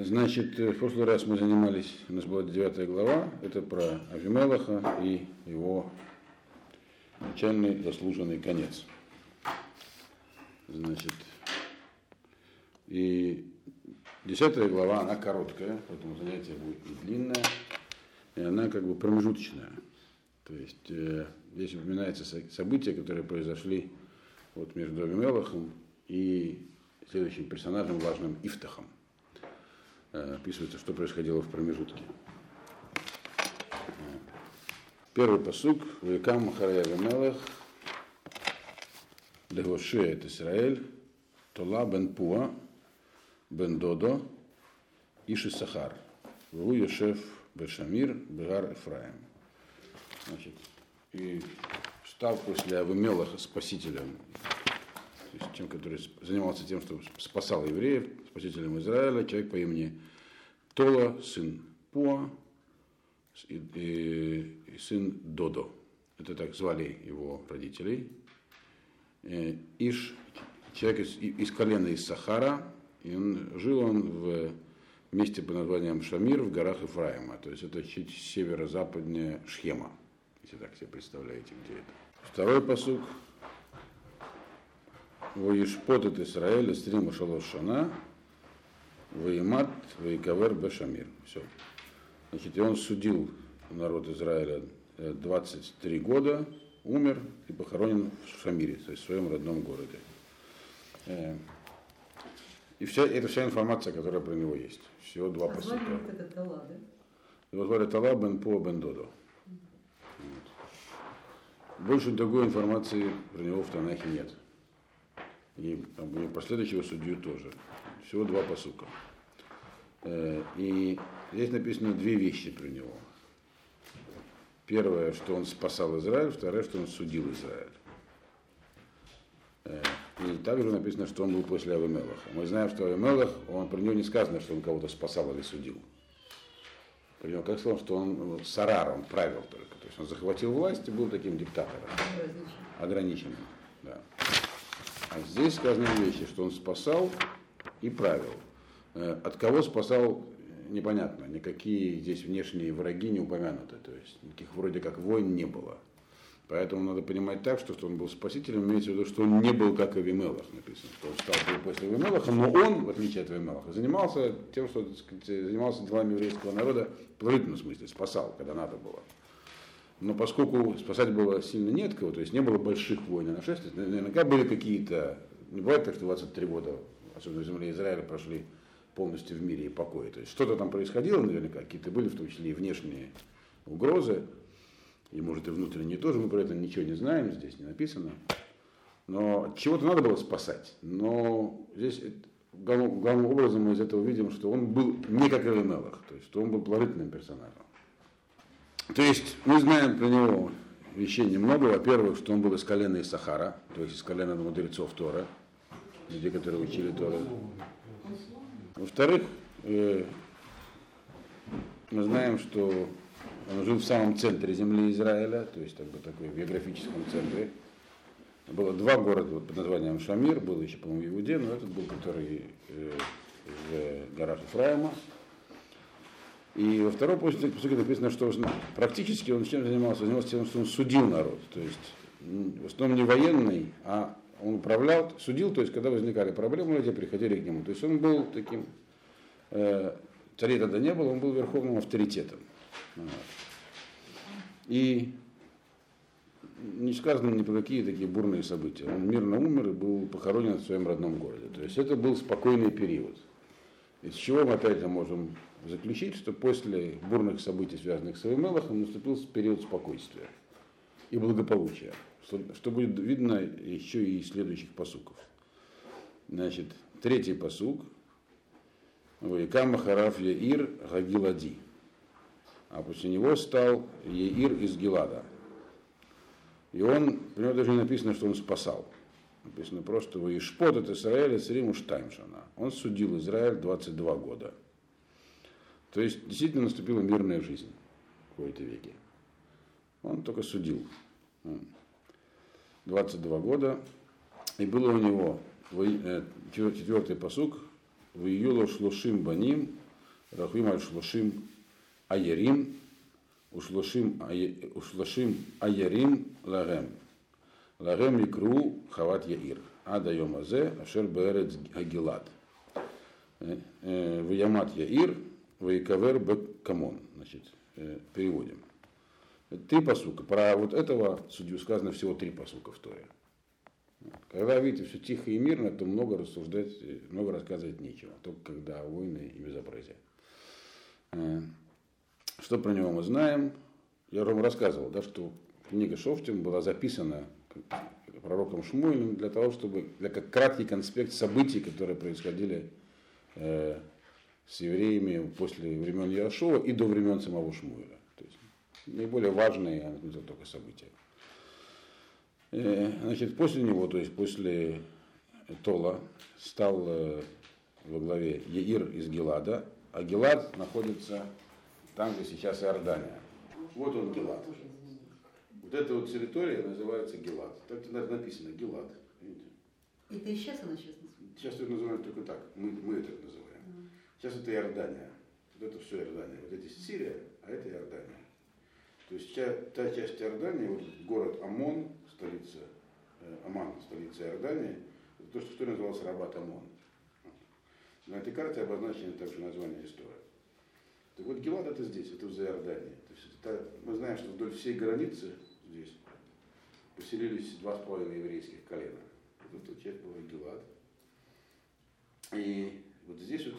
Значит, в прошлый раз мы занимались, у нас была 9 глава, это про Авимелаха и его печальный заслуженный конец. Значит, и 10 глава, она короткая, поэтому занятие будет не длинное, и она как бы промежуточная. То есть э, здесь упоминаются события, которые произошли вот между Авимелахом и следующим персонажем, важным Ифтахом. Э, описывается, что происходило в промежутке. Первый посук. Векам Махарая Вемелех. Легоше это Израиль. Тола бен Пуа. Бен Додо. Иши Сахар. Ву Йошев Бешамир. Бегар Эфраим. Значит, и стал после Авимелаха спасителем, то есть тем, который занимался тем, что спасал евреев, спасителем Израиля, человек по имени Тола, сын Пуа и, и, и сын Додо. Это так звали его родителей. Э, Иш, человек из, из колена из Сахара, и он, жил он в месте под названием Шамир в горах Ифраима, то есть это чуть северо-западнее Шхема, если так себе представляете, где это. Второй посук. Воишпот от Израиля стрима шалош шана, воимат, воикавер бешамир. Все. Значит, и он судил народ Израиля 23 года, умер и похоронен в Шамире, то есть в своем родном городе. И вся, это вся информация, которая про него есть. Всего два а посылка. это Тала, да? Его звали Тала Бен По Бен Додо. Больше другой информации про него в Танахе нет. И, и последующего судью тоже. Всего два посука. Э, и здесь написано две вещи про него. Первое, что он спасал Израиль, второе, что он судил Израиль. Э, и также написано, что он был после Авимелаха. Мы знаем, что Авимелах, он, про него не сказано, что он кого-то спасал или судил. Про него как сказал, что он сарар, он правил только. То есть он захватил власть и был таким диктатором. Ограниченным. Да. А здесь сказаны вещи, что он спасал и правил. Э, от кого спасал, непонятно. Никакие здесь внешние враги не упомянуты. То есть никаких вроде как войн не было. Поэтому надо понимать так, что, что он был спасителем, имеется в виду, что он не был как Авимелах, написано, что он стал после Авимелаха, но он, в отличие от Авимелаха, занимался тем, что сказать, занимался делами еврейского народа в положительном смысле, спасал, когда надо было. Но поскольку спасать было сильно нет кого, то есть не было больших войн и нашествий, наверняка были какие-то, не бывает так, что 23 года, особенно в земле Израиля, прошли полностью в мире и покое. То есть что-то там происходило наверняка, какие-то были в том числе и внешние угрозы, и может и внутренние тоже, мы про это ничего не знаем, здесь не написано. Но чего-то надо было спасать. Но здесь главным образом мы из этого видим, что он был не как Эвенелах, то есть что он был положительным персонажем. То есть мы знаем про него вещей немного. Во-первых, что он был из колена Сахара, то есть из колена мудрецов Тора, людей, которые учили Тора. Во-вторых, э, мы знаем, что он жил в самом центре земли Израиля, то есть как бы такой в географическом центре. Было два города под названием Шамир, был еще, по-моему, Иуде, но этот был, который э, в горах Ефраима. И во втором после написано, что практически он чем занимался? Занимался тем, что он судил народ. То есть в основном не военный, а он управлял, судил, то есть когда возникали проблемы, люди приходили к нему. То есть он был таким, э, царей тогда не было, он был верховным авторитетом. И не сказано ни про какие такие бурные события. Он мирно умер и был похоронен в своем родном городе. То есть это был спокойный период. Из чего мы опять же можем заключить, что после бурных событий, связанных с Авимелахом, наступил период спокойствия и благополучия, что, что будет видно еще и из следующих посуков. Значит, третий посук. Вайкам Махараф Яир Гагилади а после него стал Еир из Гелада. И он, у даже не написано, что он спасал. Написано просто «Вы Ишпот от Израиля царим Штаймшана». Он судил Израиль 22 года. То есть действительно наступила мирная жизнь в какой-то веке. Он только судил. 22 года. И было у него э, четвертый посук, в июло шлушим баним, рахвим аль шлушим аярим, ушлушим аярим лагем. Лагем икру хават яир. Ада йомазе ашер берец агилат. В ямат яир, в икавер бекамон. Значит, переводим. Три посука. Про вот этого судью сказано всего три посука в Торе. Когда видите все тихо и мирно, то много рассуждать, много рассказывать нечего. Только когда войны и безобразие. Э, что про него мы знаем? Я вам рассказывал, да, что книга Шофтин была записана пророком Шмуэлем для того, чтобы, для как краткий конспект событий, которые происходили э, с евреями после времен Яшова и до времен самого Шмуэля. То есть наиболее важные, а не только события. Э, значит, после него, то есть после Тола, стал э, во главе Еир из Гелада, а Гелад находится там, где сейчас Иордания. Вот он Гелад. Вот эта вот территория называется Гелад. Так написано Гелад. Видите? Это и сейчас она сейчас называется? Сейчас это называют только так. Мы, мы это называем. Mm. Сейчас это Иордания. Вот это все Иордания. Вот это Сирия, а это Иордания. То есть та, та часть Иордании, вот город Амон, столица, э, Аман, столица Иордании, это то, что в истории называлось Рабат Амон. На этой карте обозначено также название истории. Так вот, Гелад это здесь, это в Иордании. То есть это, мы знаем, что вдоль всей границы здесь поселились два с половиной еврейских колена. Вот эта часть была Гелад. И вот здесь вот,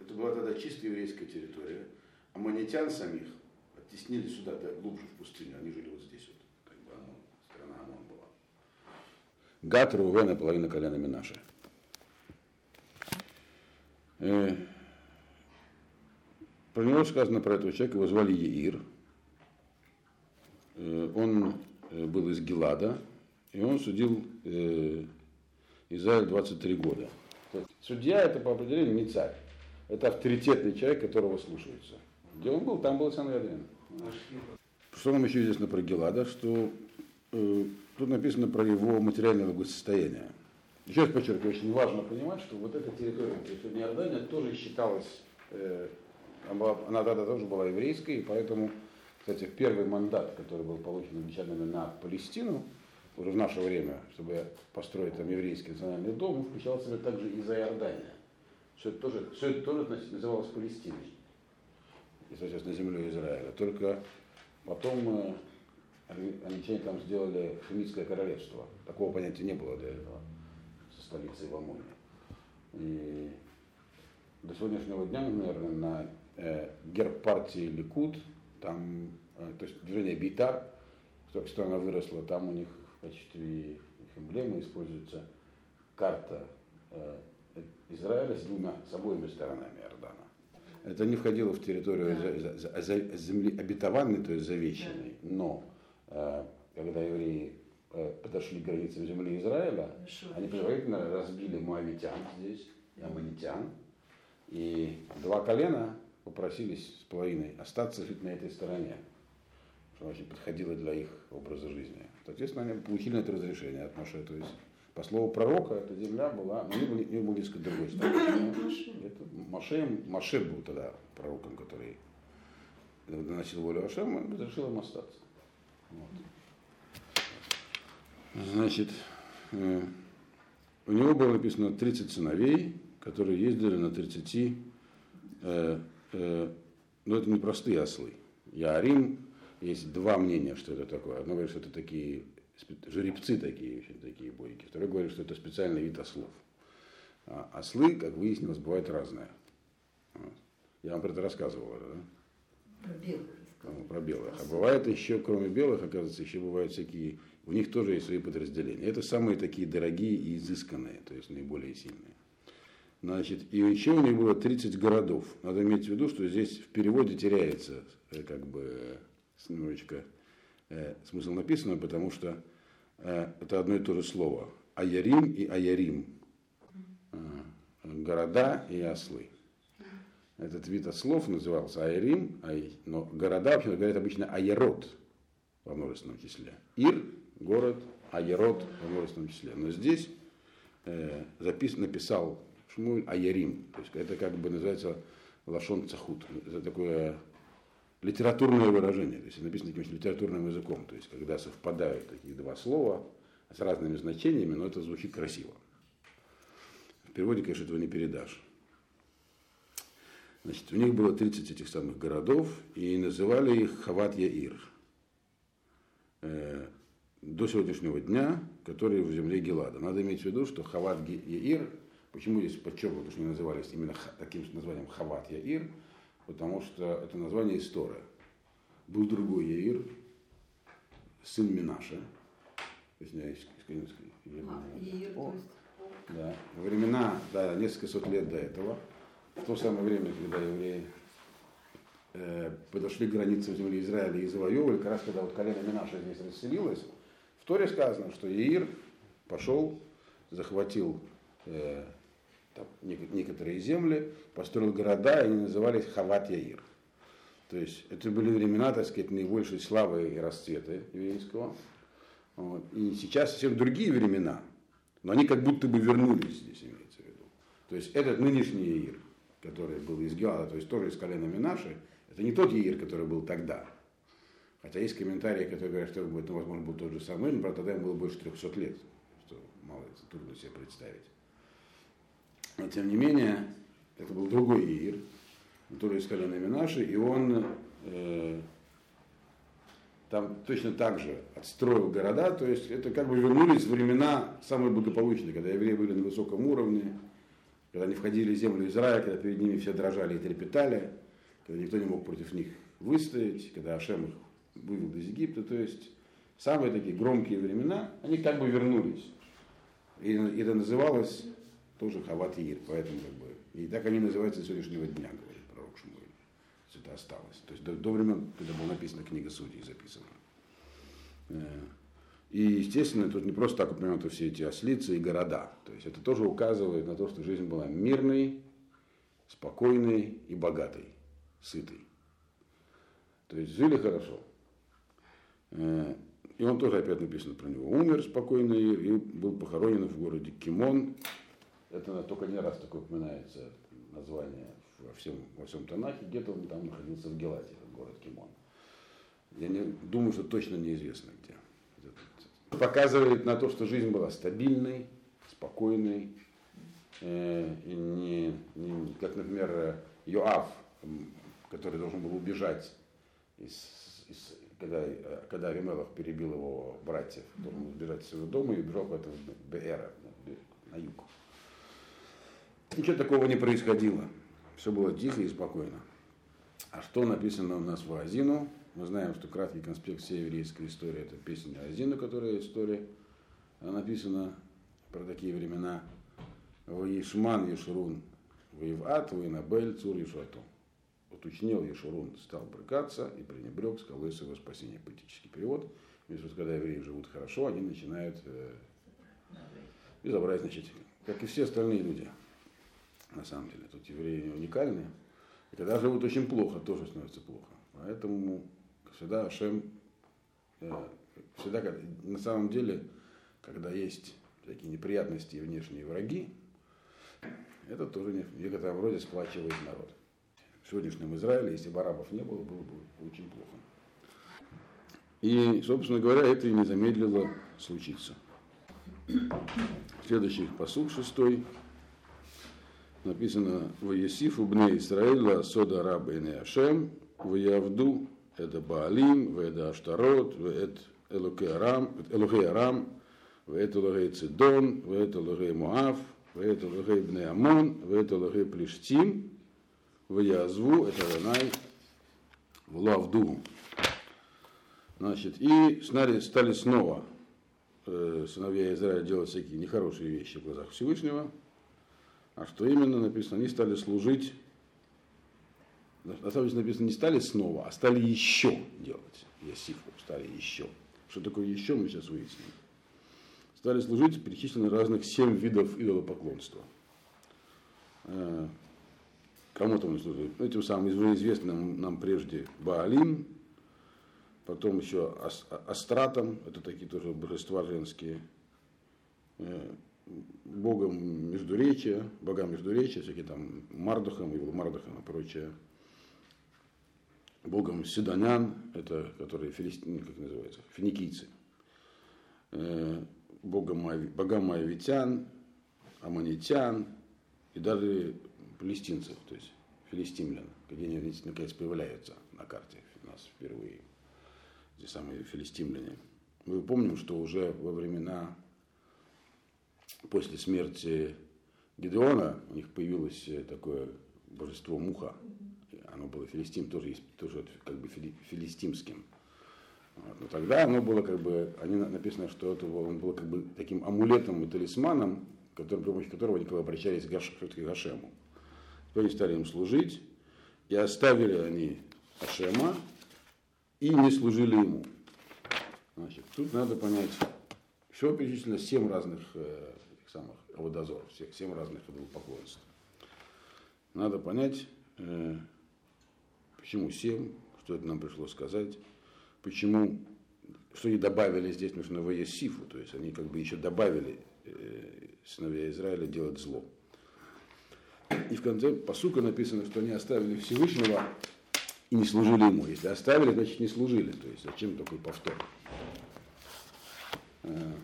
это была тогда чисто еврейская территория. Аммонитян самих оттеснили сюда, да, глубже в пустыню. Они жили вот здесь вот. Как бы Амон, страна Амон была. Гат, Рувена, половина колена Минаша. Э, про него сказано, про этого человека, его звали Еир. Он э, был из Гелада, и он судил э, Израиль 23 года. Судья это по определению не царь. Это авторитетный человек, которого слушаются. Где он был, там был Сангадрин. Что нам еще известно про Гелада, что э, тут написано про его материальное благосостояние. Еще раз подчеркиваю, очень важно понимать, что вот эта территория, сегодня Иордания, тоже считалась, э, она тогда тоже была еврейской, и поэтому, кстати, первый мандат, который был получен англичанами на Палестину, уже в наше время, чтобы построить там еврейский национальный дом, включал себя также и за Иордания. Все это тоже, все это тоже называлось Палестиной и, соответственно, землей Израиля. Только потом э, англичане там сделали Шемитское королевство. Такого понятия не было до этого со столицей в Амоне. И до сегодняшнего дня, наверное, на э, герб партии Ликуд, там, э, то есть движение Битар, что, она выросла, там у них в качестве их эмблемы используется карта э, Израиля с двумя, с обоими сторонами Иордана. Это не входило в территорию да. земли обетованной, то есть завещанной. Да. Но э, когда евреи подошли к границам земли Израиля, Шо, они предварительно разбили муавитян здесь, и аммонитян. И два колена попросились с половиной остаться жить на этой стороне, что очень подходило для их образа жизни. Соответственно, они получили это разрешение от Моше. То есть по слову пророка, эта земля была, ну, они были, не были несколько другой стороны. Это Маше, Маше был тогда пророком, который доносил волю Ашема, и разрешил им остаться. Вот. Значит, э, у него было написано 30 сыновей, которые ездили на 30, э, э, но это не простые ослы. Ярим, есть два мнения, что это такое. Одно говорит, что это такие жеребцы такие, очень такие бойки. Второй говорит, что это специальный вид ослов. А ослы, как выяснилось, бывают разные. Вот. Я вам про это рассказывал, да? Про белых рассказывал. Про белых. А бывает еще, кроме белых, оказывается, еще бывают всякие, у них тоже есть свои подразделения. Это самые такие дорогие и изысканные, то есть наиболее сильные. Значит, и еще у них было 30 городов. Надо иметь в виду, что здесь в переводе теряется э, как бы немножечко э, смысл написано, потому что э, это одно и то же слово. Аярим и Аярим. Э, города и ослы. Этот вид ослов назывался Айрим, ай, но города вообще говорят обычно Айерот во множественном числе. Ир – город, Айерот во множественном числе. Но здесь э, запис, написал Шмуль Аярим. То есть это как бы называется лашон цахут. Это такое литературное выражение. То есть написано каким-то литературным языком. То есть когда совпадают такие два слова с разными значениями, но это звучит красиво. В переводе, конечно, этого не передашь. Значит, у них было 30 этих самых городов, и называли их Хават-Яир. Э, до сегодняшнего дня, которые в земле Гелада. Надо иметь в виду, что Хават Яир, почему здесь подчеркнуто, что они назывались именно таким названием Хават Яир, потому что это название история. Был другой Яир, сын Минаша, извиняюсь, а, Яир, то есть... Да, во времена, да, несколько сот лет до этого, в то самое время, когда евреи э, подошли к границам земли Израиля и завоевывали, как раз когда вот колено Минаша здесь расселилось, в Торе сказано, что Иир пошел, захватил э, там, некоторые земли, построил города, и они назывались Хават Яир. То есть это были времена, так сказать, наибольшей славы и расцвета еврейского. Вот. И сейчас совсем другие времена, но они как будто бы вернулись здесь, имеется в виду. То есть этот нынешний Яир, который был из Гелада, то есть тоже из колена Минаши, это не тот Яир, который был тогда. Хотя есть комментарии, которые говорят, что это, возможно, был тот же самый, но тогда ему было больше 300 лет, что мало трудно себе представить. Но тем не менее, это был другой Иир, который из колена Минаши, и он э, там точно так же отстроил города, то есть это как бы вернулись времена самые благополучные, когда евреи были на высоком уровне, когда они входили в землю Израиля, когда перед ними все дрожали и трепетали, когда никто не мог против них выстоять, когда Ашем их вывел из Египта, то есть самые такие громкие времена, они как бы вернулись. И, это называлось тоже Хаватир, поэтому как бы, и так они называются до сегодняшнего дня, говорит пророк Шмуэль. То это осталось. То есть до, до времен, когда была написана книга судей, записана. Э, и, естественно, тут не просто так упомянуты все эти ослицы и города. То есть это тоже указывает на то, что жизнь была мирной, спокойной и богатой, сытой. То есть жили хорошо. Э, и он тоже опять написано про него. Умер спокойно и был похоронен в городе Кимон. Это только не раз такое упоминается название во всем, во всем Танахе. Где-то он там находился в Гелате, город Кимон. Я не, думаю, что точно неизвестно где. Показывает на то, что жизнь была стабильной, спокойной. Э, и не, не, как, например, Йоав, который должен был убежать из, из когда, когда Авимелах перебил его братьев, должен сбежать из своего дома и убежал куда-то в Беэра, на юг. Ничего такого не происходило. Все было тихо и спокойно. А что написано у нас в Азину? Мы знаем, что краткий конспект всей еврейской истории это песня Азину, которая история. Она написана про такие времена. Ваишман Ешурун, Воеват, Воинабель, Цур Ешуатом уточнил Ешурун, стал брыкаться и пренебрег скалой своего спасения. Поэтический перевод. Если вот, когда евреи живут хорошо, они начинают э, безобразить, значит, как и все остальные люди. На самом деле, тут евреи уникальные. И когда живут очень плохо, тоже становится плохо. Поэтому всегда Ашем, э, всегда, на самом деле, когда есть такие неприятности и внешние враги, это тоже в некотором роде сплачивает народ в сегодняшнем Израиле, если бы арабов не было, было бы очень плохо. И, собственно говоря, это и не замедлило случиться. Следующий посук шестой. Написано ויוסיפו בני ישראל לעשות הרע בעיני השם ויעבדו את הבעלים, ואת העשתרות, ואת אלוקי ארם, ואת אלוקי צידון, ואת אלוקי מואב, ואת אלוקי בני עמון, ואת אלוקי פלשתים, в Язву, это Ранай, в Лавду. Значит, и стали, стали снова э, сыновья Израиля делать всякие нехорошие вещи в глазах Всевышнего. А что именно написано? Они стали служить, на самом деле написано, не стали снова, а стали еще делать. Ясифу, стали еще. Что такое еще, мы сейчас выясним. Стали служить перечислены разных семь видов идолопоклонства. Э, Кому-то он служит. Этим самым известным нам прежде Баалим, потом еще Астратом, это такие тоже божества женские. Богом Междуречия, богам Междуречия, всякие там Мардухом, его Мардухом и прочее. Богом Седонян, это которые филистимы, как называется, финикийцы. Э, богом, богам Моавитян, Аманитян и даже палестинцев, то есть филистимлян, где они наконец появляются на карте у нас впервые, те самые филистимляне. Мы помним, что уже во времена после смерти Гедеона у них появилось такое божество Муха. Оно было филистим, тоже, тоже как бы филистимским. Вот. Но тогда оно было как бы, они написано, что это было, он был как бы таким амулетом и талисманом, который, при помощи которого они обращались к, Гаш, к Гашему. То они стали им служить, и оставили они Ашема, и не служили ему. Значит, тут надо понять, всего перечислено семь разных э, самых водозоров, семь разных поклонств. Надо понять, э, почему семь, что это нам пришлось сказать, почему, что они добавили здесь нужно в Сифу, то есть они как бы еще добавили э, сыновья Израиля делать зло. И в конце посука написано, что они оставили Всевышнего и не служили ему. Если оставили, значит не служили. То есть зачем такой повтор? Э,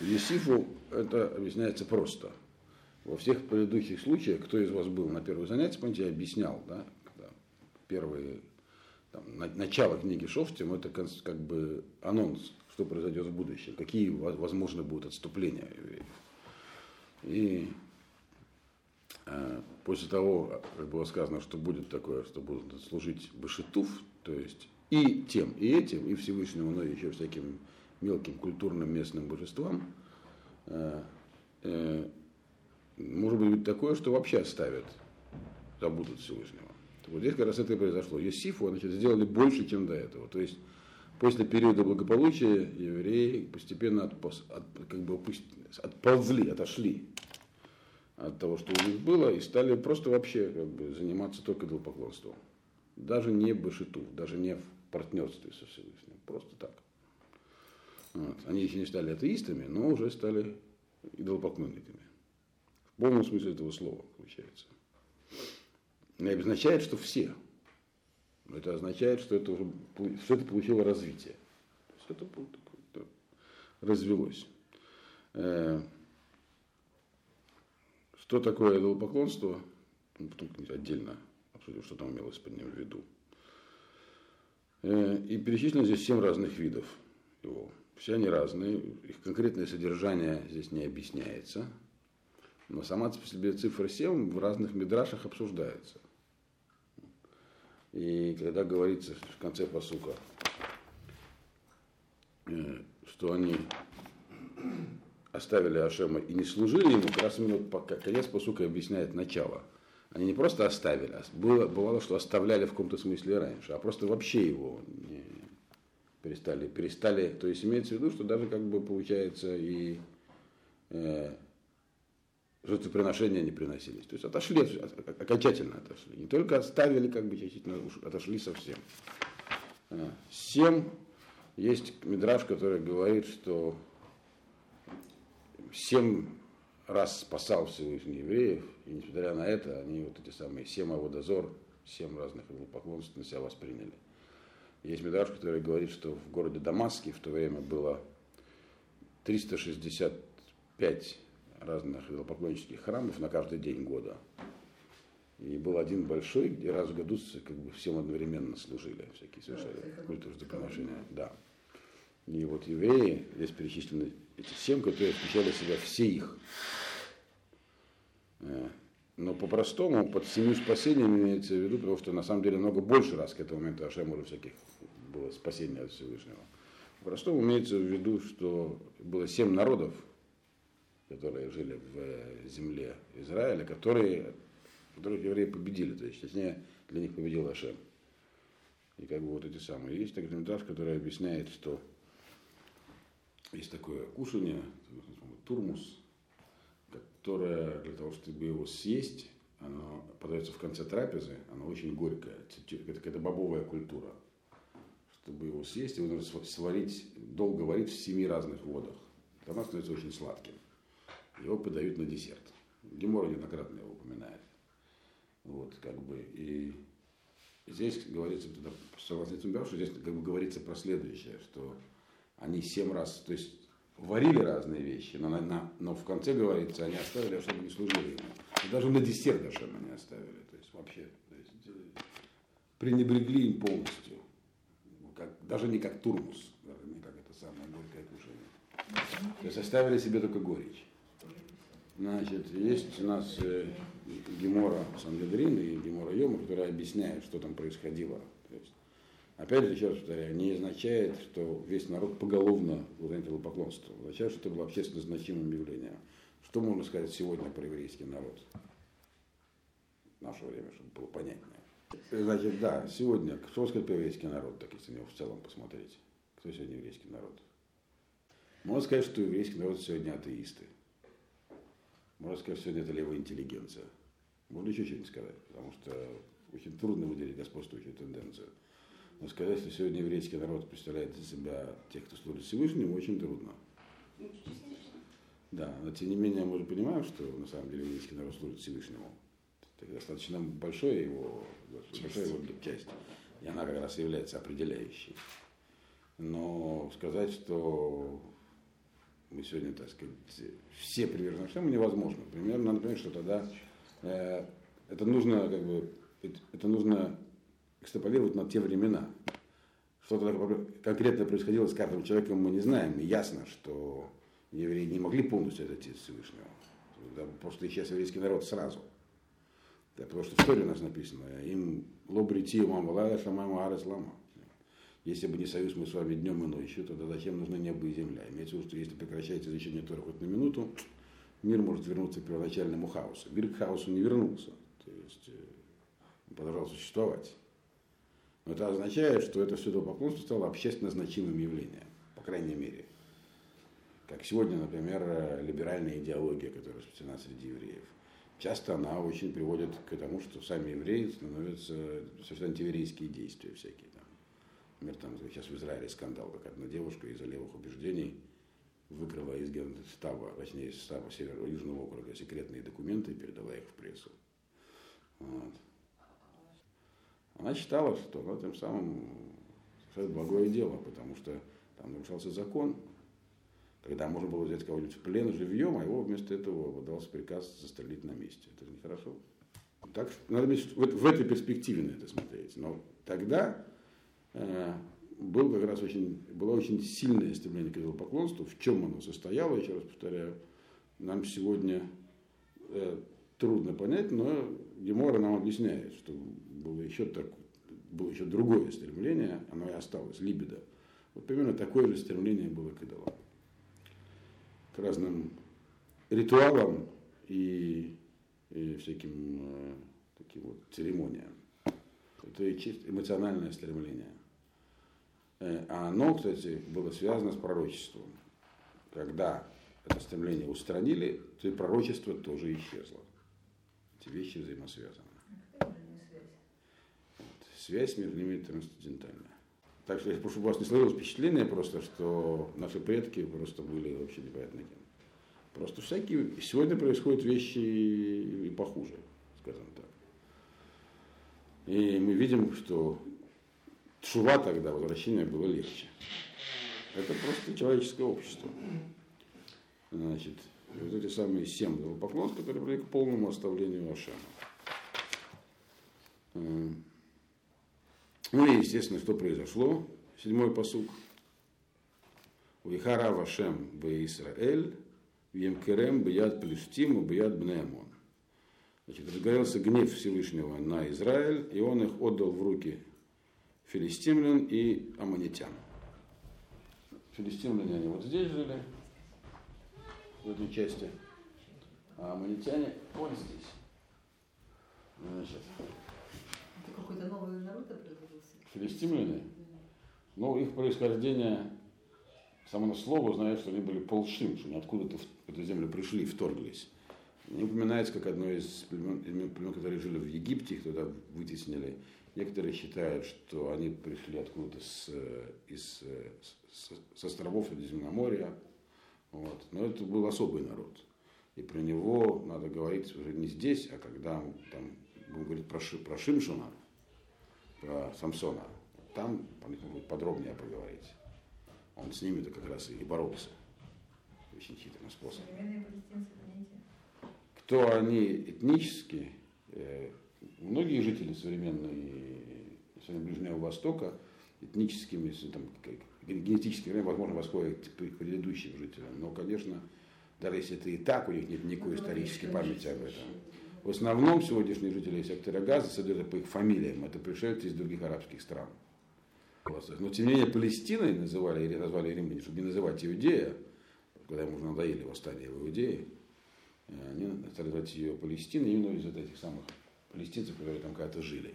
Есифу это объясняется просто. Во всех предыдущих случаях, кто из вас был на первых занятиях, помните, я объяснял, да, когда первые, там, на, начало книги Шофтим, это как бы анонс, что произойдет в будущем, какие возможно будут отступления евреев. И э, после того, как было сказано, что будет такое, что будут служить Башитуф, то есть и тем, и этим, и Всевышнему, но еще всяким мелким культурным местным божествам, э, э, может быть такое, что вообще оставят, забудут Всевышнего. Вот здесь как раз это и произошло. Есифу значит, сделали больше, чем до этого. То есть после периода благополучия евреи постепенно отпос, от, как бы отползли, отошли от того, что у них было, и стали просто вообще как бы, заниматься только идолопоклонством. Даже не башиту, даже не партнерстве со Всевышним, просто так. Вот. Они еще не стали атеистами, но уже стали идолопоклонниками. В полном смысле этого слова получается. Не обозначает, что все. Но это означает, что это уже что это получило развитие. То есть это, это развелось. Э, что такое идолопоклонство? Ну, потом отдельно обсудим, что там имелось под ним в виду. Э, и перечислено здесь семь разных видов его. Все они разные, их конкретное содержание здесь не объясняется, но сама по себе цифра 7 в разных мидрашах обсуждается. И когда говорится в конце посука, э, что они оставили Ашема и не служили ему, как раз именно конец посука объясняет начало. Они не просто оставили, а было, бывало, что оставляли в каком-то смысле раньше, а просто вообще его не, перестали, перестали, то есть имеется в виду, что даже как бы получается и э, жертвоприношения не приносились. То есть отошли, окончательно отошли. Не только оставили, как бы частично, отошли совсем. Э, семь есть мидраж, который говорит, что семь раз спасал Всевышний евреев, и несмотря на это, они вот эти самые семь аводозор, семь разных поклонств на себя восприняли. Есть Медраж, который говорит, что в городе Дамаске в то время было 365 разных идолопоклоннических храмов на каждый день года. И был один большой, где раз в году как бы всем одновременно служили, всякие совершали культы жертвоприношения. Да. И вот евреи, здесь перечислены эти семь, которые включали в себя все их. Э, но по-простому, под семью спасениями имеется в виду, потому что на самом деле много больше раз к этому моменту Ашем уже всяких было спасение от Всевышнего. По-простому имеется в виду, что было семь народов, которые жили в земле Израиля, которые, которых евреи победили, то есть, точнее, для них победил Ашем. И как бы вот эти самые. Есть такой комментарий, который объясняет, что есть такое кушание, турмус, которое для того, чтобы его съесть, оно подается в конце трапезы, оно очень горькое. Это какая-то бобовая культура чтобы его съесть, его нужно сварить, долго варить в семи разных водах. Тогда становится очень сладким. Его подают на десерт. Гемора неоднократно его упоминает. Вот, как бы, и здесь говорится, согласно этому что здесь как бы говорится про следующее, что они семь раз, то есть варили разные вещи, но, на, но в конце говорится, они оставили, чтобы не служили ему. И даже на десерт даже они оставили. То есть вообще то есть, пренебрегли им полностью. Как, даже не как турмус, даже не как это самое горькое кушание. То есть оставили себе только горечь. Значит, есть у нас э, Гемора Сангедрин и Гемора Йома, которые объясняют, что там происходило. Опять же, еще раз повторяю, не означает, что весь народ поголовно занятел поклонство. Означает, что это было общественно значимым явлением. Что можно сказать сегодня про еврейский народ? В наше время, чтобы было понятнее. Значит, да, сегодня, что сказать про еврейский народ, так если на него в целом посмотреть? Кто сегодня еврейский народ? Можно сказать, что еврейский народ сегодня атеисты. Можно сказать, что сегодня это левая интеллигенция. Можно еще что-нибудь сказать, потому что очень трудно выделить господствующую тенденцию. Но сказать, что сегодня еврейский народ представляет из себя тех, кто служит Всевышнему, очень трудно. Да, но тем не менее мы же понимаем, что на самом деле еврейский народ служит Всевышнему. Это достаточно большая его, большая его часть. И она как раз является определяющей. Но сказать, что мы сегодня, так сказать, все привержены Шему невозможно. Примерно надо понять, что тогда э, это нужно, как бы, это нужно экстраполировать на те времена. Что тогда конкретно происходило с каждым человеком, мы не знаем. И ясно, что евреи не могли полностью отойти от Всевышнего. Просто исчез еврейский народ сразу. Да, потому что в истории у нас написано, им лобрити шамама арес лама. Если бы не союз мы с вами днем и ночью, тогда зачем нужны небо и земля? Имеется в виду, что если прекращается изучение Тора хоть на минуту, мир может вернуться к первоначальному хаосу. Мир к хаосу не вернулся, то есть э, он продолжал существовать. Но это означает, что это все поклонство стало общественно значимым явлением, по крайней мере. Как сегодня, например, либеральная идеология, которая распространена среди евреев. Часто она очень приводит к тому, что сами евреи становятся совершенно антиеврейские действия всякие. Например, там сейчас в Израиле скандал, как одна девушка из-за левых убеждений выкрала из генштаба, точнее из штаба Северного Южного округа секретные документы и передала их в прессу. Вот. Она считала, что она тем самым совершает благое дело, потому что там нарушался закон, когда можно было взять кого-нибудь в плен живьем, а его вместо этого выдался приказ застрелить на месте. Это же нехорошо. Так надо в, в этой перспективе на это смотреть. Но тогда Э, был как раз очень, было очень сильное стремление к идолопоклонству. В чем оно состояло, еще раз повторяю, нам сегодня э, трудно понять, но Гемора нам объясняет, что было еще, так, было еще другое стремление, оно и осталось, либидо. Вот примерно такое же стремление было к идолам. К разным ритуалам и, и всяким э, таким вот церемониям. Это и чисто эмоциональное стремление. Э, а оно, кстати, было связано с пророчеством. Когда это стремление устранили, то и пророчество тоже исчезло. Эти вещи взаимосвязаны. Связь между ними трансцендентальная. Так что, чтобы у вас не сложилось впечатление просто, что наши предки просто были вообще непонятно кем. Просто всякие... Сегодня происходят вещи и похуже, скажем так. И мы видим, что Шува тогда, возвращение было легче. Это просто человеческое общество. Значит, вот эти самые семь поклонств, которые привели к полному оставлению Ашема. Эм. Ну и, естественно, что произошло? Седьмой посук. Вихара Вашем Бе Исраэль, Вемкерем Бияд Плюштим и Бияд Бнеамон. Значит, разгорелся гнев Всевышнего на Израиль, и он их отдал в руки филистимлян и аммонитян. Филистимляне они вот здесь жили, в этой части, а аммонитяне вот здесь. Значит. Это какой-то новый народ образовался? Филистимляне? Ну, их происхождение, само слово знает, что они были полшим, что они откуда-то в эту землю пришли, вторглись. Не упоминается как одно из племен, племен, которые жили в Египте, их туда вытеснили. Некоторые считают, что они пришли откуда-то с, из, с, с островов Средиземноморья. Вот. Но это был особый народ. И про него надо говорить уже не здесь, а когда там, будем говорить про, про Шимшуна, про Самсона, там будет подробнее поговорить. Он с ними-то как раз и боролся. Очень хитрым способом. Кто они этнически, э, многие жители современной, современного Ближнего Востока этническими, там, генетически, возможно, восходят к предыдущим жителям. Но, конечно, даже если это и так, у них нет никакой исторической памяти об этом. В основном сегодняшние жители сектора Газа, следуя по их фамилиям, это пришельцы из других арабских стран. Но тем не менее Палестиной называли, или назвали римляне, чтобы не называть Иудея, когда ему уже надоели восстания в Иудее, они стали называть ее Палестиной именно из этих самых палестинцев, которые там когда-то жили.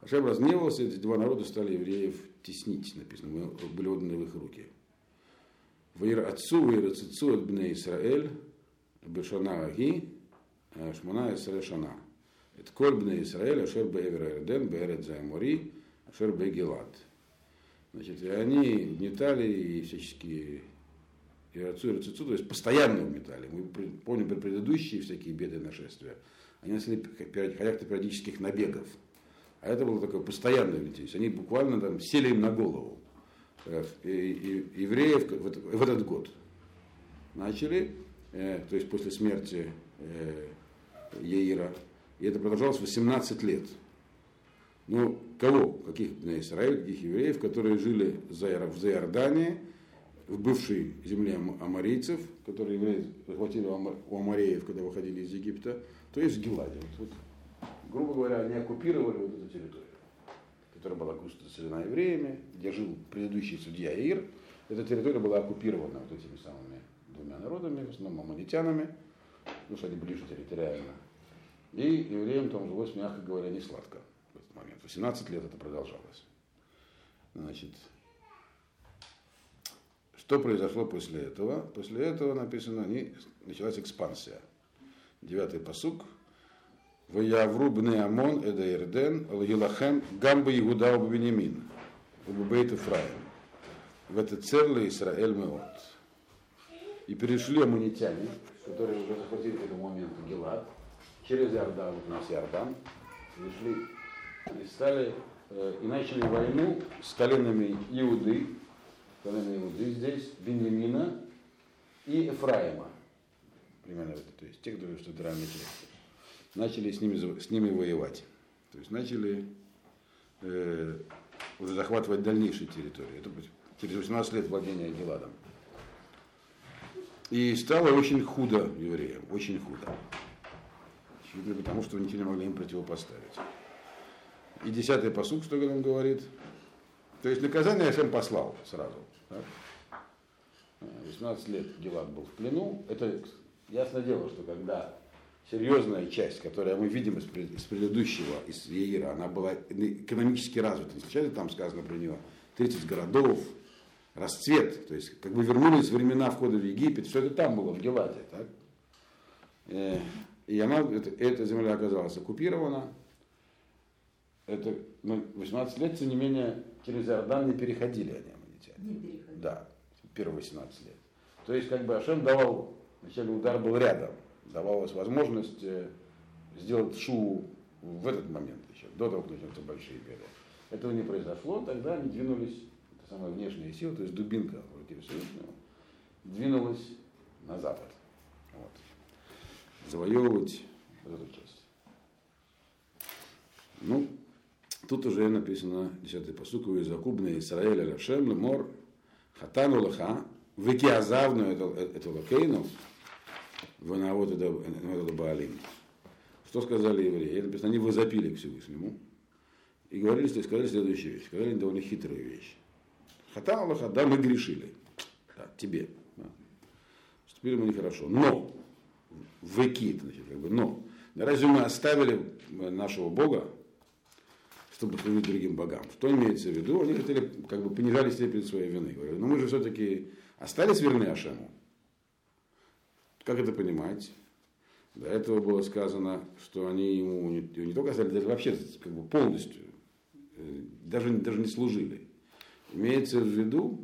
Ашем разгневался, эти два народа стали евреев теснить, написано, мы были отданы в их руки. Ваир отцу, ваир отцу от бне Исраэль, Бешана Аги, Шмана Исраэль Шана. Это коль бне Исраэль, Ашер Беевер Эрден, Беерет Займори, Ашер Бегелат. Значит, и они гнетали и всячески и отцу, и отцу, то есть постоянно угнетали. Мы помним про предыдущие всякие беды нашествия. Они несли характер периодических набегов. А это было такое постоянное угнетение. Они буквально там сели им на голову. Э, и, и, евреев в, этот, в этот год начали, э, то есть после смерти э, Еира, и это продолжалось 18 лет. Ну, кого? Каких на Израиле, каких евреев, которые жили в Заиордании, в бывшей земле амарийцев, которые евреи захватили у амареев, когда выходили из Египта, то есть в Геладе. Вот, вот, грубо говоря, они оккупировали вот эту территорию которая была густо заселена евреями, где жил предыдущий судья Ир. Эта территория была оккупирована вот этими самыми двумя народами, в основном аммонитянами, ну что они ближе территориально. И евреям там жилось, мягко говоря, не сладко в этот момент. 18 лет это продолжалось. Значит, что произошло после этого? После этого написано, они, началась экспансия. Девятый посук – Ваявру бне Амон эда Ирден, Елахем, Гамба Иуда у Бенемин, у Бейт Ифраим. В это целый Израиль Меот. И перешли аммонитяне, которые уже захватили к этому моменту Гелад, через Иордан, вот у нас Иордан, пришли и стали, э, и начали войну с коленами Иуды, коленами Иуды здесь, Бенемина и Ефраима. Примерно это, то есть те, которые что части начали с ними, с ними воевать. То есть начали э, уже захватывать дальнейшие территории. Это через 18 лет владения Геладом. И стало очень худо евреям, очень худо. Очевидно, потому что ничего не могли им противопоставить. И десятый посуд, что он говорит. То есть наказание Ашем послал сразу. Так? 18 лет Гелад был в плену. Это ясно дело, что когда серьезная часть, которую мы видим из, из предыдущего, из Еира, она была экономически развита. Сначала там сказано про нее 30 городов, расцвет, то есть как бы вернулись времена входа в Египет, все это там было, в Геладе. Так? Э, и она, это, эта земля оказалась оккупирована. Это ну, 18 лет, тем не менее, через Иордан не переходили они, аммонитяне. Не переходили. Да, первые 18 лет. То есть, как бы Ашем давал, вначале удар был рядом, давалась возможность э, сделать шу в этот момент еще, до того, как начнутся большие беды. Этого не произошло, тогда они двинулись, это самая внешняя сила, то есть дубинка в руке Всевышнего, двинулась на запад. Вот. Завоевывать эту часть. Ну, тут уже написано, 10-й посук, из Закубна Исраэля Лашем Лемор Хатану Лаха, Викиазавну это лакейну, Ванавод это Баалим. Что сказали евреи? Это написано, они возопили к Всевышнему и говорили, что сказали следующую вещь. Сказали довольно хитрую вещь. Хата Аллаха, да, мы грешили. Да, тебе. Да. Поступили мы нехорошо. Но, веки, значит, как бы, но, разве мы оставили нашего Бога, чтобы служить другим богам? Что имеется в виду? Они хотели, как бы, понижали степень своей вины. Говорили, но мы же все-таки остались верны Ашему. Как это понимать? До этого было сказано, что они ему не, не только оставили, даже вообще как бы полностью, э, даже, даже не служили. Имеется в виду,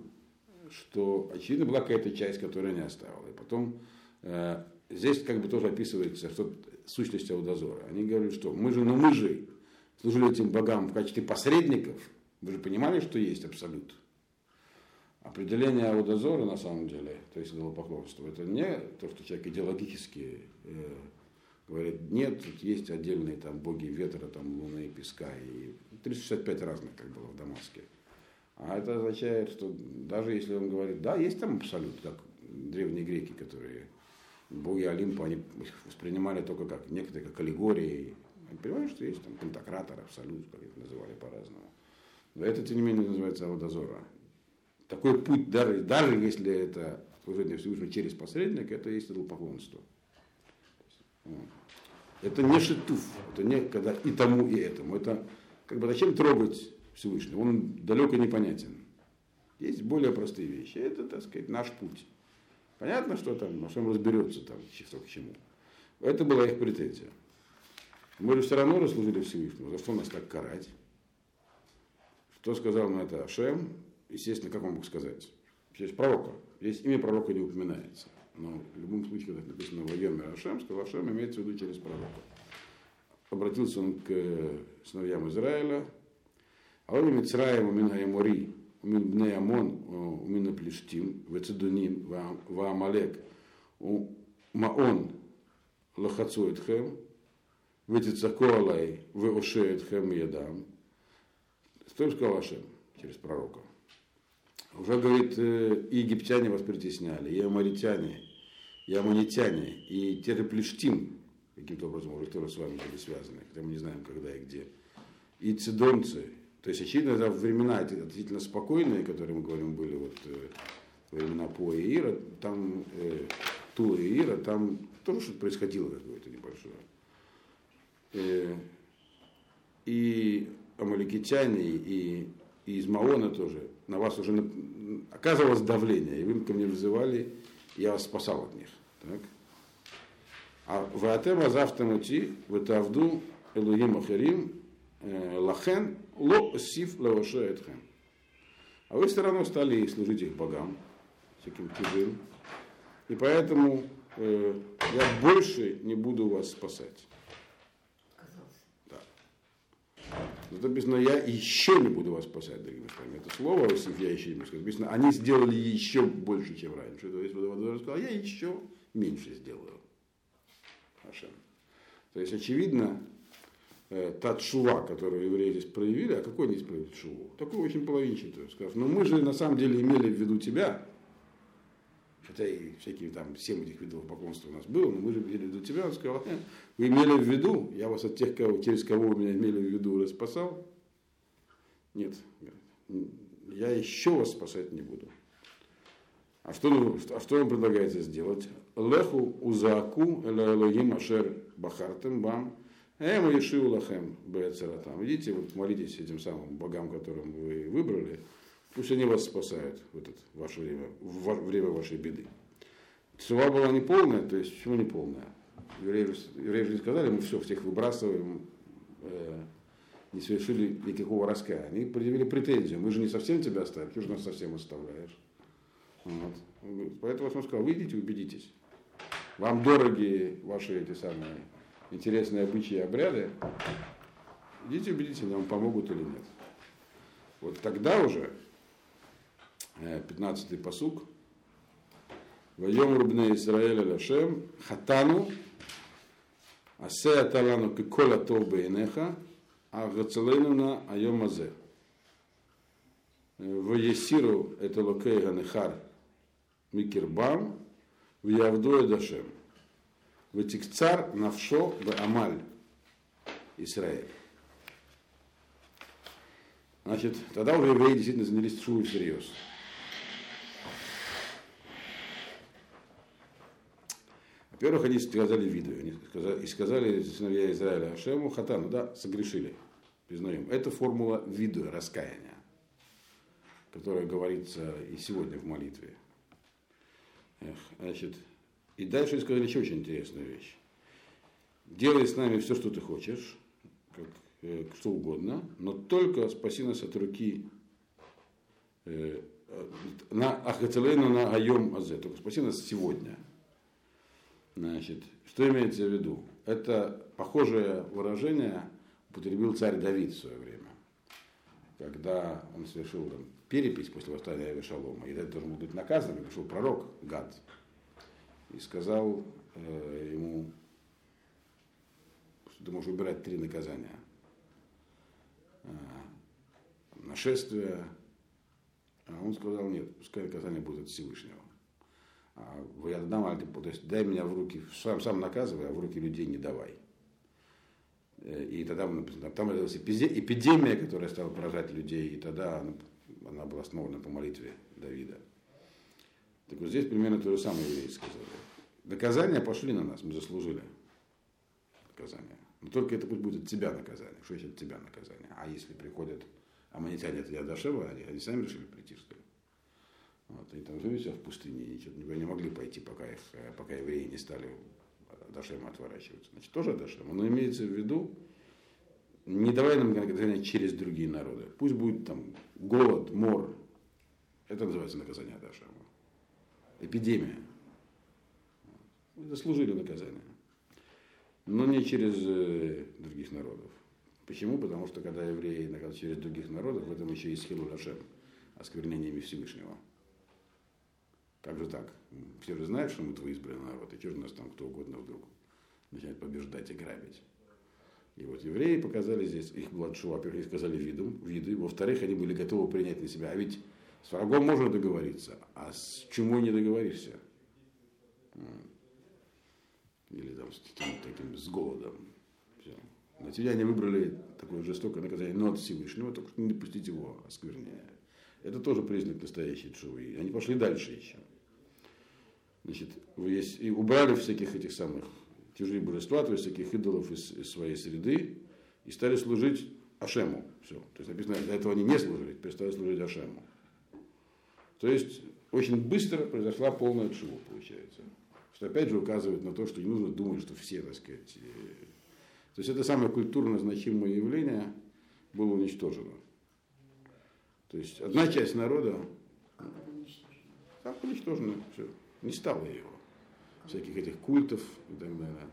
что, очевидно, была какая-то часть, которая не оставила. И потом э, здесь как бы тоже описывается, что сущность Аудозора. Они говорят, что мы же, ну мы же служили этим богам в качестве посредников. Вы же понимали, что есть абсолют. Определение Аудозора на самом деле, то есть идолопоклонство, это не то, что человек идеологически э, говорит, нет, есть отдельные там боги ветра, там луны, песка, и 365 разных, как было в Дамаске. А это означает, что даже если он говорит, да, есть там абсолют, как древние греки, которые боги Олимпа, они воспринимали только как некоторые, как аллегории. Они понимают, что есть там пентакратор, абсолют, как их называли по-разному. Но это, тем не менее, называется Аудозора. Такой путь, даже, даже если это служение Всевышнего через посредника, это есть идолопоклонство. Это не шитуф, это не когда и тому, и этому. Это как бы зачем трогать Всевышнего? Он далеко непонятен. Есть более простые вещи. Это, так сказать, наш путь. Понятно, что там, во всем разберется там, что к чему. Это была их претензия. Мы же все равно расслужили Всевышнему. За что нас так карать? Что сказал на это Ашем? Естественно, как он мог сказать? Через пророка. Здесь имя пророка не упоминается. Но в любом случае, когда написано «Вайомер Ашем», сказал Ашем, имеется в виду через пророка. Обратился он к сыновьям Израиля. А он Мицраем Умин Аймори, Умин Бней Амон, Умин Плештим, Вецедуним, Ваамалек, Маон Лохацуэтхем, Ветицако Алай, Веошеэтхем Ядам. Что сказал Ашем через пророка? Уже, говорит, э, и египтяне вас притесняли, и амаритяне, и аманитяне, и те же плештим, каким-то образом уже тоже с вами были связаны, хотя мы не знаем, когда и где, и цидонцы. То есть, очевидно, это времена относительно спокойные, которые мы говорим, были вот э, времена По и Ира, там э, Тула и Ира, там тоже что-то происходило какое-то небольшое. Э, и амаликитяне, и, и из Маона тоже на вас уже оказывалось давление, и вы ко мне вызывали, я вас спасал от них. Так? А в Атема завтамути в Тавду Элуим Ахарим э, Лахен Ло Сиф Лавашоэтхем. А вы все равно стали служить их богам, всяким чужим. И поэтому э, я больше не буду вас спасать. Тут написано, я еще не буду вас спасать, дорогие господа. Это слово, я еще не буду сказать, написано, они сделали еще больше, чем раньше. То есть Водоводор сказал, я еще меньше сделаю. Хашем. То есть, очевидно, э, та чува, которую евреи здесь проявили, а какой они здесь проявили чуву? Такой очень половинчатую. Сказав, ну мы же на самом деле имели в виду тебя, хотя и всякие там семь этих видов поклонства у нас было, но мы же имели в виду тебя, он сказал, «Э, вы имели в виду, я вас от тех, кого, через кого вы меня имели в виду, уже спасал? Нет, я еще вас спасать не буду. А что, а что вам предлагается сделать? Леху узаку элоим ашер бахартем бам эм лахем бецератам. Идите, вот молитесь этим самым богам, которым вы выбрали, Пусть они вас спасают в это ваше время, в время вашей беды. Цува была не полная, то есть почему не полная? Евреи, евреи же сказали, мы все, всех выбрасываем, э, не совершили никакого раскаяния. Они предъявили претензию, мы же не совсем тебя оставим, ты же нас совсем оставляешь. Вот. Поэтому он сказал, вы идите, убедитесь. Вам дороги ваши эти самые интересные обычаи и обряды, идите убедитесь, вам помогут или нет. Вот тогда уже 15-й посук. ויאמרו בני ישראל אל השם, חטאנו, עשה אתה לנו ככל הטוב בעיניך, אך הצילנו נא היום הזה. ויסירו את אלוקי הנכר מקרבם, ויעבדו את השם. Ватикцар навшо в амаль Израиль. Значит, тогда уже евреи действительно занялись шувой всерьез. Во-первых, они сказали виду, они сказали, и сказали сыновья Израиля Ашему, Хатану, да, согрешили, признаем. Это формула виду, раскаяния, которая говорится и сегодня в молитве. Эх, значит, и дальше они сказали еще очень интересную вещь. Делай с нами все, что ты хочешь, как, э, что угодно, но только спаси нас от руки э, на Ахацелейну на Айом Азе, только спаси нас сегодня. Значит, что имеется в виду? Это похожее выражение употребил царь Давид в свое время, когда он совершил там, перепись после восстания Авишалома, и это должен был быть наказан, пришел пророк Гад и сказал э, ему, что ты можешь выбирать три наказания. Э, нашествие, а он сказал, нет, пускай наказание будет от Всевышнего. А я дам, то есть дай меня в руки, сам, сам наказывай, а в руки людей не давай. Э, и тогда там родилась эпидемия, которая стала поражать людей, и тогда она, она была основана по молитве Давида. Так вот здесь примерно то же самое евреи сказали. Наказания пошли на нас, мы заслужили наказание. Но только это пусть будет от тебя наказание. Что есть от тебя наказание? А если приходят аммонитяне от Ядашева, они, они сами решили прийти, что ли? Вот, они там себя в пустыне, ничего, не могли пойти, пока, их, э, пока евреи не стали Дашема отворачиваются. Значит, тоже Дашема. Но имеется в виду, не давай нам наказание через другие народы. Пусть будет там голод, мор. Это называется наказание Дашема. Эпидемия. Мы заслужили наказание. Но не через э, других народов. Почему? Потому что когда евреи наказывают через других народов, в этом еще есть хилу Лашем, осквернениями Всевышнего. Как же так? Все же знают, что мы твой избранный народ, и что же нас там кто угодно вдруг начинает побеждать и грабить. И вот евреи показали здесь, их младшу, во-первых, их сказали виду, виду, во-вторых, они были готовы принять на себя. А ведь с врагом можно договориться, а с чумой не договоришься. Или там с таким, таким с голодом. Все. На тебя они выбрали такое жестокое наказание, но от Всевышнего, только не допустить его осквернения. Это тоже признак настоящей чувы. Они пошли дальше еще. Значит, есть, и убрали всяких этих самых чужие божества, то есть всяких идолов из, из своей среды, и стали служить Ашему. Все. То есть написано, до этого они не служили, теперь стали служить Ашему. То есть очень быстро произошла полная чува, получается. Что опять же указывает на то, что не нужно думать, что все, так сказать. Э, то есть это самое культурно значимое явление было уничтожено. То есть одна часть народа так уничтожена, все не стало его. Всяких этих культов и так далее.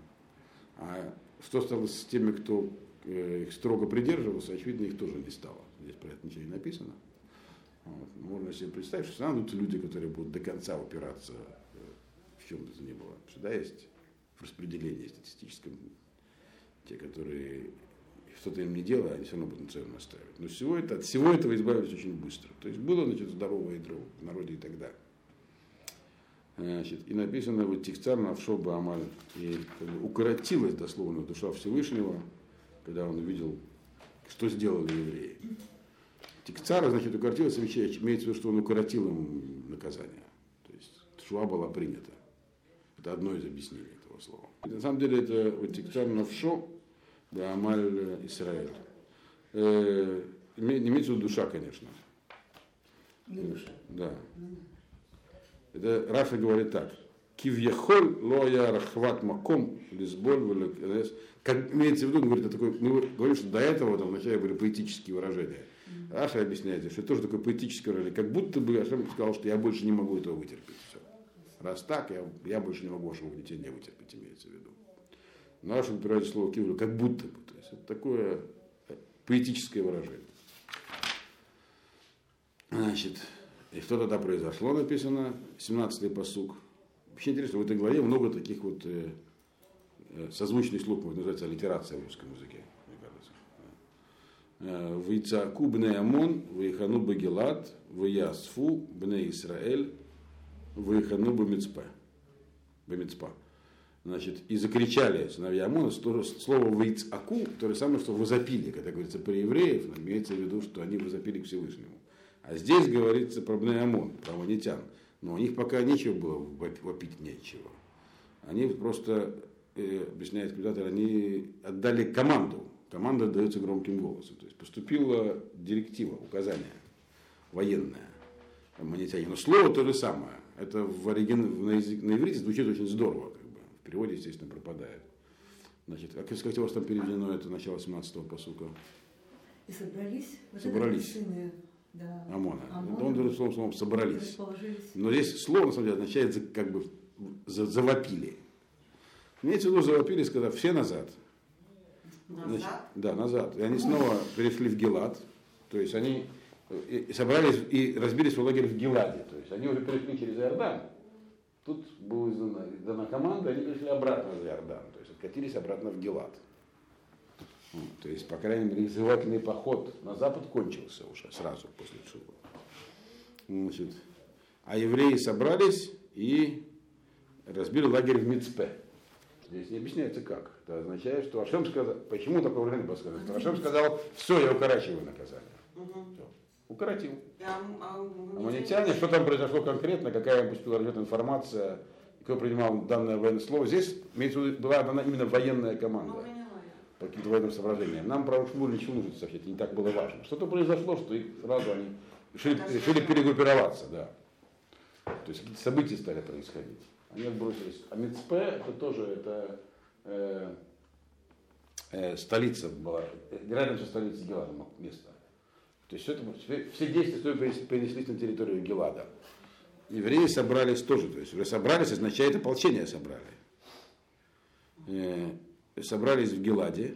А что стало с теми, кто э, их строго придерживался, очевидно, их тоже не стало. Здесь про это ничего не написано. Вот. Можно себе представить, что будут люди, которые будут до конца упираться э, в чем бы то ни было. Всегда есть в распределении статистическом те, которые что-то им не делая, они все равно будут целью настаивать. Но всего это, от всего этого избавились очень быстро. То есть было значит, здоровое ядро в народе и тогда. Значит, и написано вот тихцар навшоба Амаль. И как бы, укоротилась дословно душа Всевышнего, когда он увидел, что сделали евреи. Тикцара, значит, укоротилась, имеется в виду, что он укоротил им наказание. То есть шуа была принята. Это одно из объяснений этого слова. На самом деле это вот тикцар навшо, да, Амаль Исраэль. Э, имеется в виду душа, конечно. Не душа. Да. Это Раши говорит так. כביכול לא היה רחבת מקום לסבול как имеется в виду, говорит, это такой, мы говорим, что до этого там вначале были поэтические выражения. Раши объясняет, что это тоже такое поэтическое выражение, как будто бы Ашем сказал, что я больше не могу этого вытерпеть. Все. Раз так, я, я больше не могу вашего угнетения вытерпеть, имеется в виду. Но Раши употребляет слово כביכול, как будто бы. То есть это такое поэтическое выражение. Значит, и что тогда произошло, написано, 17-й посук. Вообще интересно, в этой главе много таких вот э, э созвучных слов, называется аллитерация в русском языке, мне кажется. Э, Вейцаку бне Амон, вейхану багилат, вейасфу бне Исраэль, вейхану бамицпа. Бамицпа. Значит, и закричали сыновья Амона, слово «вейцаку», то же самое, что «возопили», когда говорится про евреев, имеется в виду, что они возопили к Всевышнему. А здесь говорится про Бнеамон, про амонитян. Но у них пока нечего было вопить нечего. Они просто, э, объясняет комментатор, они отдали команду. Команда дается громким голосом. То есть поступила директива, указание военное аммонитяне. Но слово то же самое. Это в оригин... на, язык... на иврите звучит очень здорово. Как бы. В переводе, естественно, пропадает. Значит, как, как у вас там переведено это начало 17-го посука? И собрались, собрались. сыны Да. ОМОНа. ОМОНа. Он говорит словом, словом собрались. Но здесь слово, на самом деле, означает за- как бы за- завопили. Имеется в виду завопили, сказав, все назад. Значит, Назад. да, назад. И они снова перешли в Гелат. То есть они э, и собрались и разбили свой лагерь в Геладе. То есть они уже перешли через Иордан. Тут была издана, издана команда, они перешли обратно в Иордан. То есть откатились обратно в Гелат. Вот, То есть, по крайней мере, завоевательный поход на запад кончился уже сразу после Шува. Значит, а евреи собрались и разбили лагерь в Мицпе. Здесь не объясняется как. Это означает, что Ашем сказал, почему такое выражение было сказано? Что Ашем сказал, все, я укорачиваю наказание. Всё. Укоротил. Аммонитяне, что там произошло конкретно, какая им поступила информация, кто принимал данное военное слово. Здесь имеется была дана именно военная команда по каким-то военным соображениям. Нам, уж было ничего нужно сообщить, не так было важно. Что-то произошло, что их сразу они решили, решили перегруппироваться, да. То есть какие-то события стали происходить. Они отбросились. А Мицпе это тоже это, э, э, столица была, э, рядом со столицей Гелада место. То есть это, все все действия перенеслись на территорию Гелада. Евреи собрались тоже, то есть собрались означает ополчение собрали. Собрались в Геладе,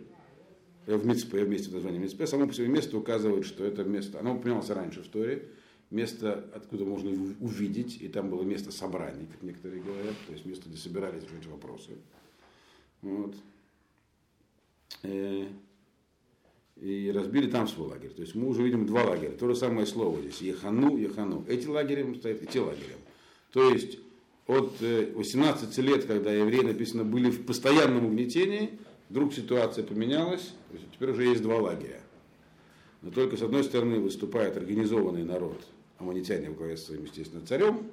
э, в Мицпе, вместе с названием Мицпе. Само по себе место указывает, что это место, оно упоминалось раньше в Торе, место, откуда можно ув- увидеть, и там было место собраний, как некоторые говорят, то есть место, где собирались решать вопросы. Вот. Э, И разбили там свой лагерь. То есть мы уже видим два лагеря. То же самое слово здесь. Ехану, Ехану. Эти лагерем стоят, эти лагерем. То есть от э, 18 лет, когда евреи, написано, были в постоянном угнетении, вдруг ситуация поменялась, теперь уже есть два лагеря. Но только с одной стороны выступает организованный народ, аммонитяне во главе своим, естественно, царем,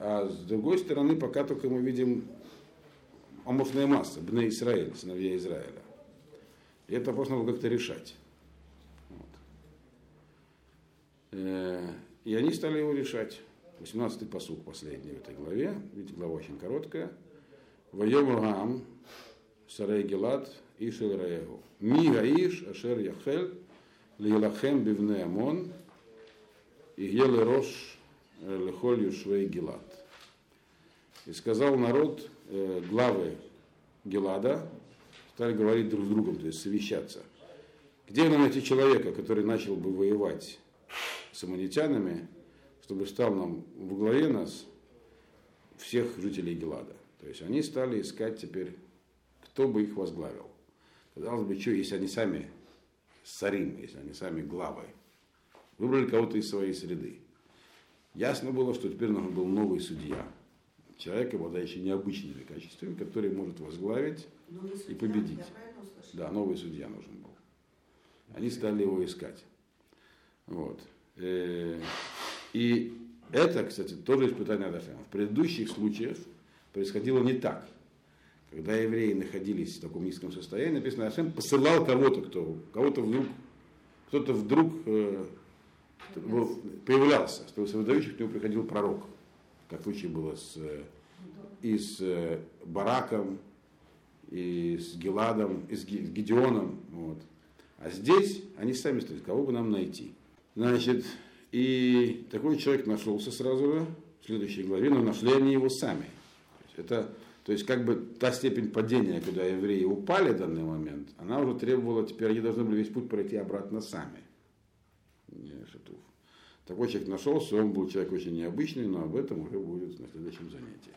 а с другой стороны пока только мы видим аморфная масса, Бне Израиль, сыновья Израиля. И этот вопрос надо как-то решать. Вот. Э, И они стали его решать. 18-й посуг последний в этой главе. Видите, глава очень короткая. Воем Гам, Сарей Гелат, Ишел Раегу. Ми Гаиш, Ашер Яхель, Лилахем Бивне Амон, и Геле Рош Лехоль Юшвей Гелат. И сказал народ, э, главы Гелада, стали говорить друг с другом, то есть совещаться. Где нам найти человека, который начал бы воевать с аммонитянами, чтобы стал нам во главе нас всех жителей Гелада. То есть они стали искать теперь, кто бы их возглавил. Казалось бы, что, если они сами сарим, если они сами главы, выбрали кого-то из своей среды. Ясно было, что теперь нужен был новый судья. Человек, обладающий необычными качествами, который может возглавить и победить. Да, новый судья нужен был. Они стали его искать. Вот. И это, кстати, тоже испытание Адашема. В предыдущих случаях происходило не так. Когда евреи находились в таком низком состоянии, написано, Ашем посылал кого-то, кто, кого-то вдруг, кто-то вдруг э, появлялся, что из выдающих к нему приходил пророк, как в случае было с, э, и с э, Бараком, и с Геладом, и с Ге- Гедеоном. Вот. А здесь они сами стоят, кого бы нам найти. Значит, и такой человек нашелся сразу же в следующей главе, но нашли они его сами. Это, то есть как бы та степень падения, куда евреи упали в данный момент, она уже требовала, теперь они должны были весь путь пройти обратно сами. Не, Шатуф. Такой человек нашелся, он был человек очень необычный, но об этом уже будет на следующем занятии.